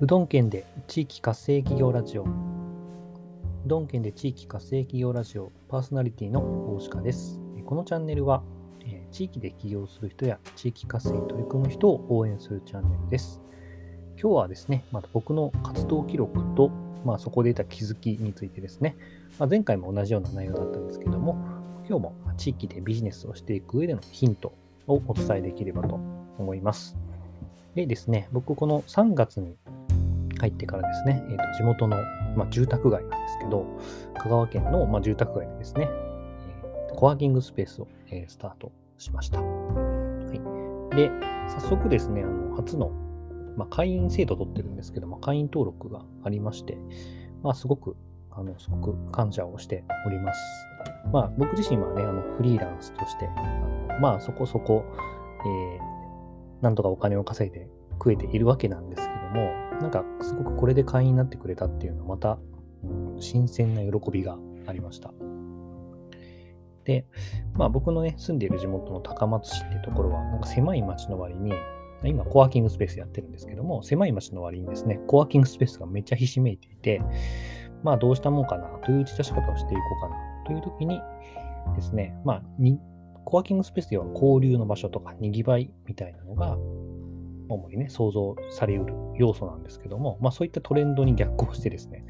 うどん県で地域活性企業ラジオ。うどん県で地域活性企業ラジオパーソナリティの大鹿です。このチャンネルは、地域で起業する人や地域活性に取り組む人を応援するチャンネルです。今日はですね、また僕の活動記録と、まあ、そこで得た気づきについてですね、まあ、前回も同じような内容だったんですけども、今日も地域でビジネスをしていく上でのヒントをお伝えできればと思います。でですね、僕この3月に入ってからですね、えー、と地元の、まあ、住宅街なんですけど、香川県の、まあ、住宅街でですね、えー、コワーキングスペースを、えー、スタートしました。はい、で、早速ですね、あの初の、まあ、会員制度を取ってるんですけども、会員登録がありまして、まあ、すごく、あの、すごく感謝をしております。まあ、僕自身はね、あのフリーランスとして、まあ、そこそこ、えー、なんとかお金を稼いで食えているわけなんですけども、なんかすごくこれで会員になってくれたっていうのはまた、新鮮な喜びがありました。で、まあ僕のね、住んでいる地元の高松市っていうところは、なんか狭い町の割に、今コワーキングスペースやってるんですけども、狭い町の割にですね、コワーキングスペースがめっちゃひしめいていて、まあどうしたもんかなという打ち出し方をしていこうかなという時にですね、まあに、コワーキングスペースでは交流の場所とかにぎわいみたいなのが、主にね、想像されうる要素なんですけども、まあ、そういったトレンドに逆行してですね、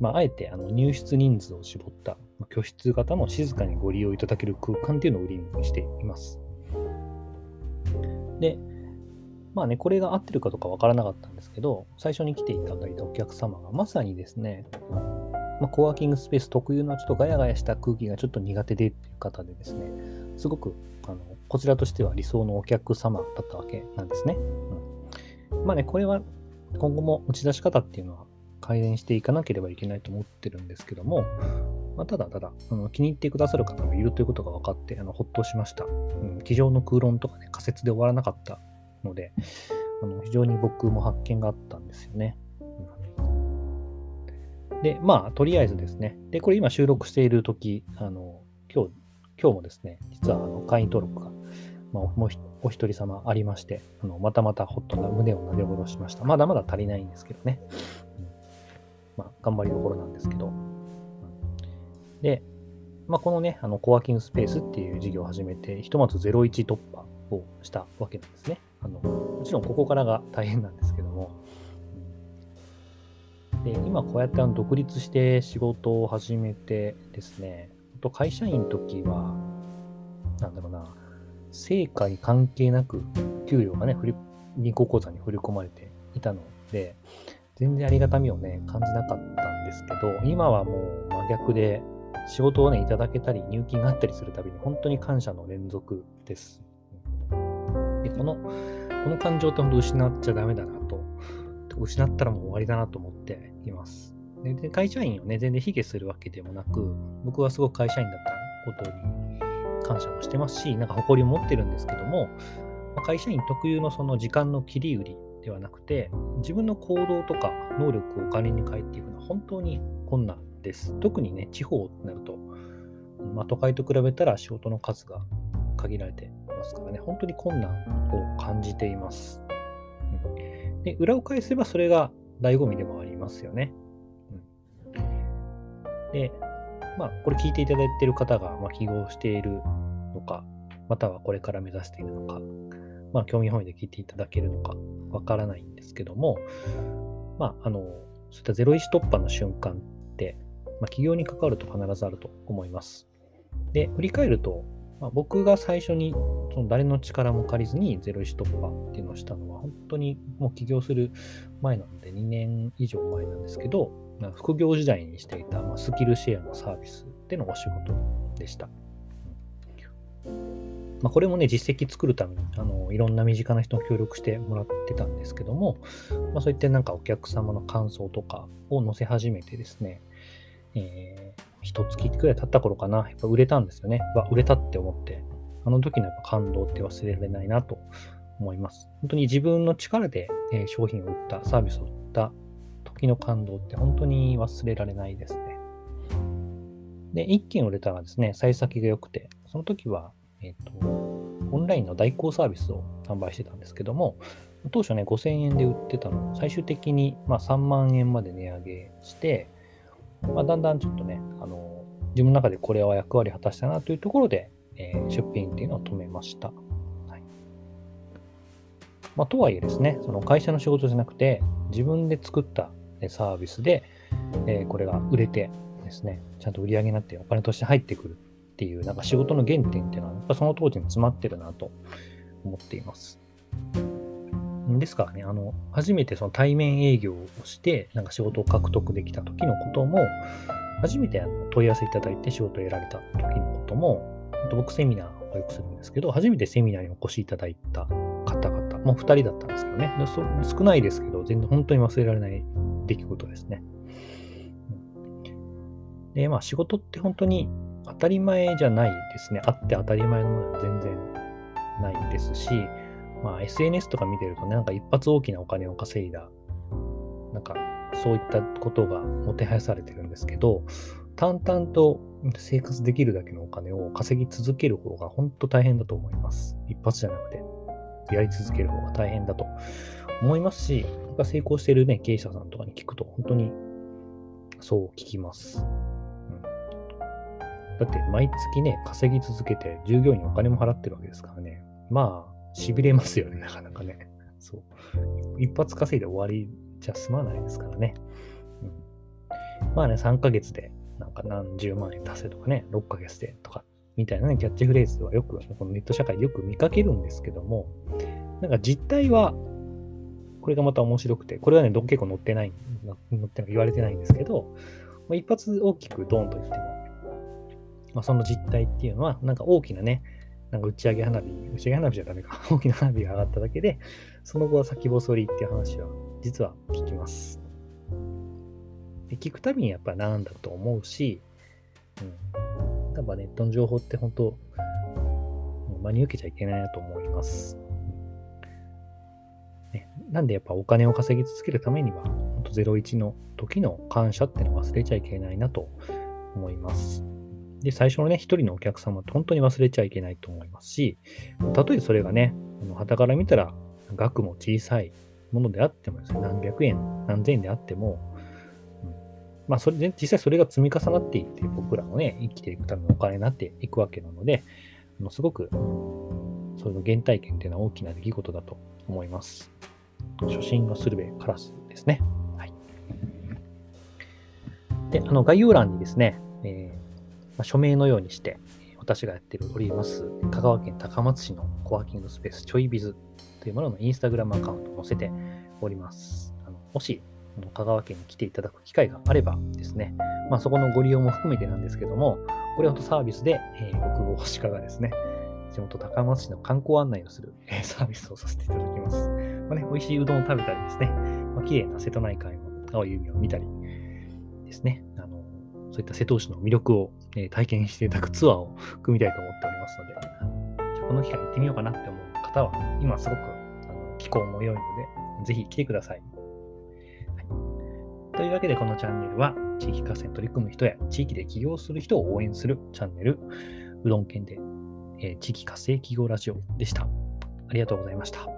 まあ、あえてあの入室人数を絞った居室型の静かにご利用いただける空間っていうのを売りにしています。で、まあね、これが合ってるかどうかわからなかったんですけど、最初に来ていただいたお客様がまさにですね、まあ、コワーキングスペース特有のちょっとガヤガヤした空気がちょっと苦手でっていう方でですね、すごくあのこちらとしては理想のお客様だったわけなんですね。うん、まあね、これは今後も打ち出し方っていうのは改善していかなければいけないと思ってるんですけども、まあ、ただただあの気に入ってくださる方もいるということが分かってあのほっとしました。うん、机上の空論とかね、仮説で終わらなかったので、あの非常に僕も発見があったんですよね。うん、で、まあ、とりあえずですね。で、これ今収録しているとき、あの、今日、今日もですね、実はあの会員登録まあ、もうお一人様ありまして、あのまたまたホットな胸を投げ下ろしました。まだまだ足りないんですけどね。うん、まあ、頑張りどころなんですけど。で、まあ、このね、あのコワーキングスペースっていう事業を始めて、ひとまず01突破をしたわけなんですね。あのもちろんここからが大変なんですけども。で今こうやってあの独立して仕事を始めてですね、と会社員の時は、なんだろうな、成果に関係なく給料がね、振り銀行口座に振り込まれていたので、全然ありがたみをね、感じなかったんですけど、今はもう真逆で、仕事をね、いただけたり、入金があったりするたびに、本当に感謝の連続です。で、この、この感情って本当失っちゃダメだなと、失ったらもう終わりだなと思っています。で会社員をね、全然卑下するわけでもなく、僕はすごく会社員だったことに感謝もしてますし、なんか誇りも持ってるんですけども、会社員特有のその時間の切り売りではなくて、自分の行動とか能力をお金に変えていくのは本当に困難です。特にね、地方になると、まあ、都会と比べたら仕事の数が限られてますからね、本当に困難を感じています。で裏を返せばそれが醍醐味でもありますよね。で、まあ、これ聞いていただいている方が、まあ、起業しているのか、またはこれから目指しているのか、まあ、興味本位で聞いていただけるのかわからないんですけども、まあ、あの、そういった01突破の瞬間って、まあ、起業に関わると必ずあると思います。で、振り返ると、まあ、僕が最初にその誰の力も借りずに01突破っていうのをしたのは、本当にもう起業する前なので2年以上前なんですけど、副業時代にしていた、まスキルシェアのサービスでのお仕事でした。まあ、これもね、実績作るためにあのいろんな身近な人に協力してもらってたんですけども、まあ、そういったなんかお客様の感想とかを載せ始めてですね、えー、一月くらい経った頃かな、やっぱ売れたんですよね。わ、売れたって思って、あの時のやっぱ感動って忘れられないなと思います。本当に自分の力で、え商品を売った、サービスを売った時の感動って本当に忘れられないですね。で、1件売れたらですね、幸先が良くて、その時は、えっ、ー、と、オンラインの代行サービスを販売してたんですけども、当初ね、5000円で売ってたのを最終的に、まあ、3万円まで値上げして、まあ、だんだんちょっとね、あの自分の中でこれは役割を果たしたなというところで、えー、出品っていうのを止めました。はいまあ、とはいえですね、その会社の仕事じゃなくて、自分で作ったサービスで、えー、これが売れてですね、ちゃんと売り上げになってお金として入ってくるっていう、なんか仕事の原点っていうのは、やっぱその当時に詰まってるなと思っています。ですからね、あの、初めてその対面営業をして、なんか仕事を獲得できた時のことも、初めてあの問い合わせいただいて仕事を得られた時のことも、僕セミナーをよくするんですけど、初めてセミナーにお越しいただいた方々、もう2人だったんですけどね、少ないですけど、全然本当に忘れられない出来事ですね。で、まあ仕事って本当に当たり前じゃないですね。あって当たり前のものは全然ないですし、まあ SNS とか見てるとね、なんか一発大きなお金を稼いだ、なんかそういったことがもてはやされてるんですけど、淡々と生活できるだけのお金を稼ぎ続ける方が本当大変だと思います。一発じゃなくて、やり続ける方が大変だと思いますし、成功しているね、経営者さんとかに聞くと、本当にそう聞きます。だって毎月ね、稼ぎ続けて従業員にお金も払ってるわけですからね。まあ、痺れますよね、なかなかね。そう。一発稼いで終わりじゃ済まないですからね。うん、まあね、3ヶ月でなんか何十万円出せとかね、6ヶ月でとか、みたいなね、キャッチフレーズはよく、このネット社会でよく見かけるんですけども、なんか実態は、これがまた面白くて、これはね、結構載ってない、載ってない言われてないんですけど、まあ、一発大きくドンと言っても、まあ、その実態っていうのは、なんか大きなね、なんか打ち上げ花火、打ち上げ花火じゃダメか、大きな花火が上がっただけで、その後は先細りっていう話は、実は聞きます。で聞くたびにやっぱなんだと思うし、うん。やっぱネットの情報って本当、真に受けちゃいけないなと思います。ね、なんでやっぱお金を稼ぎ続けるためには、本当01の時の感謝っていうのを忘れちゃいけないなと思います。で、最初のね、一人のお客様って本当に忘れちゃいけないと思いますし、たとえそれがね、はたから見たら額も小さいものであってもですね、何百円、何千円であっても、うん、まあ、それで、実際それが積み重なっていって、僕らのね、生きていくためのお金になっていくわけなので、あのすごく、その原体験っていうのは大きな出来事だと思います。初心がするべカラスですね。はい。で、あの概要欄にですね、えーまあ、署名のようにして、私がやっております、香川県高松市のコワーキングスペースちょいビズというもののインスタグラムアカウントを載せております。あのもし、香川県に来ていただく機会があればですね、まあ、そこのご利用も含めてなんですけども、これはサービスで、えー、僕、大鹿がですね、地元高松市の観光案内をする、え、サービスをさせていただきます。まあね、美味しいうどんを食べたりですね、まあ、綺麗な瀬戸内海の青い海を見たりですね、あのそういった瀬戸内の魅力を、え体験していただくツアーを組みたいと思っておりますので、じゃこの機会行ってみようかなって思う方は、今すごくあの気候も良いので、ぜひ来てください。というわけで、このチャンネルは、地域活性に取り組む人や地域で起業する人を応援するチャンネル、うどん県で、えー、地域活性企業ラジオでした。ありがとうございました。